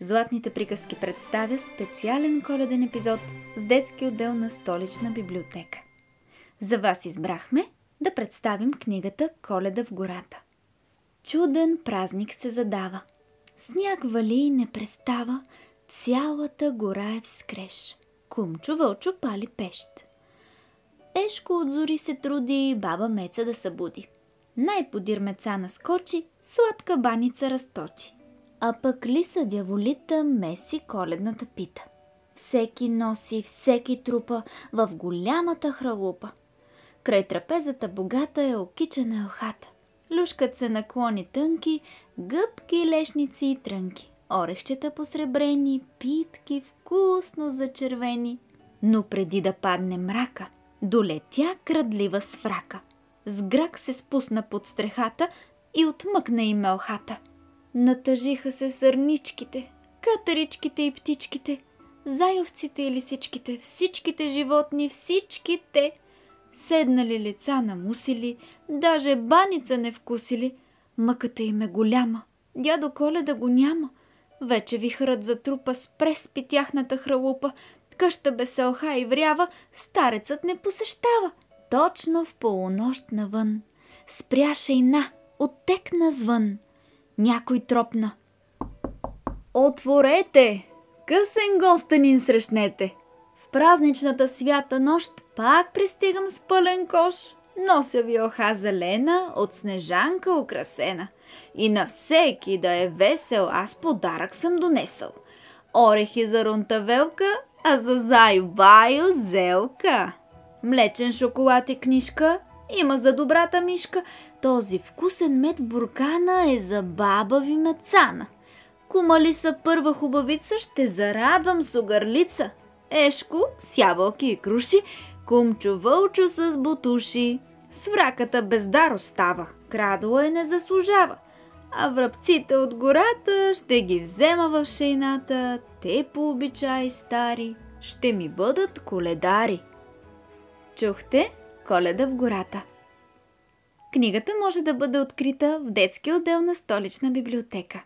Златните приказки представя специален коледен епизод с детски отдел на столична библиотека. За вас избрахме да представим книгата Коледа в гората. Чуден празник се задава. Сняг вали и не престава, цялата гора е в скреш. Кумчо вълчо пали пещ. Ешко от зори се труди, баба Меца да събуди. Най-подир меца наскочи, сладка баница разточи. А пък лиса дяволита меси коледната пита. Всеки носи, всеки трупа в голямата хралупа. Край трапезата богата е окичена елхата. Люшкат се наклони тънки, гъбки, лешници и трънки. Орехчета посребрени, питки вкусно зачервени. Но преди да падне мрака, долетя крадлива сврака. С грак се спусна под стрехата и отмъкна и мелхата. Натъжиха се сърничките, катаричките и птичките, зайовците и лисичките, всичките животни, всичките. Седнали лица намусили, даже баница не вкусили. Мъката им е голяма, дядо Коледа го няма. Вече вихърът за трупа спре спи тяхната хралупа, къща без елха и врява, старецът не посещава. Точно в полунощ навън спря шейна, оттекна звън. Някой тропна. Отворете! Късен гостенин срещнете! В празничната свята нощ пак пристигам с пълен кош. Нося ви оха зелена, от снежанка украсена. И на всеки да е весел, аз подарък съм донесъл. Орехи за рунтавелка, а за заю баю зелка. Млечен шоколад и книжка има за добрата мишка. Този вкусен мед в буркана е за баба ви мецана. Кумали са първа хубавица, ще зарадвам с огърлица. Ешко с ябълки и круши, кумчо вълчо с бутуши. Свраката бездар остава, крадо е не заслужава. А връбците от гората ще ги взема в шейната, те по обичай стари, ще ми бъдат коледари. Чухте Коледа в гората. Книгата може да бъде открита в детския отдел на столична библиотека.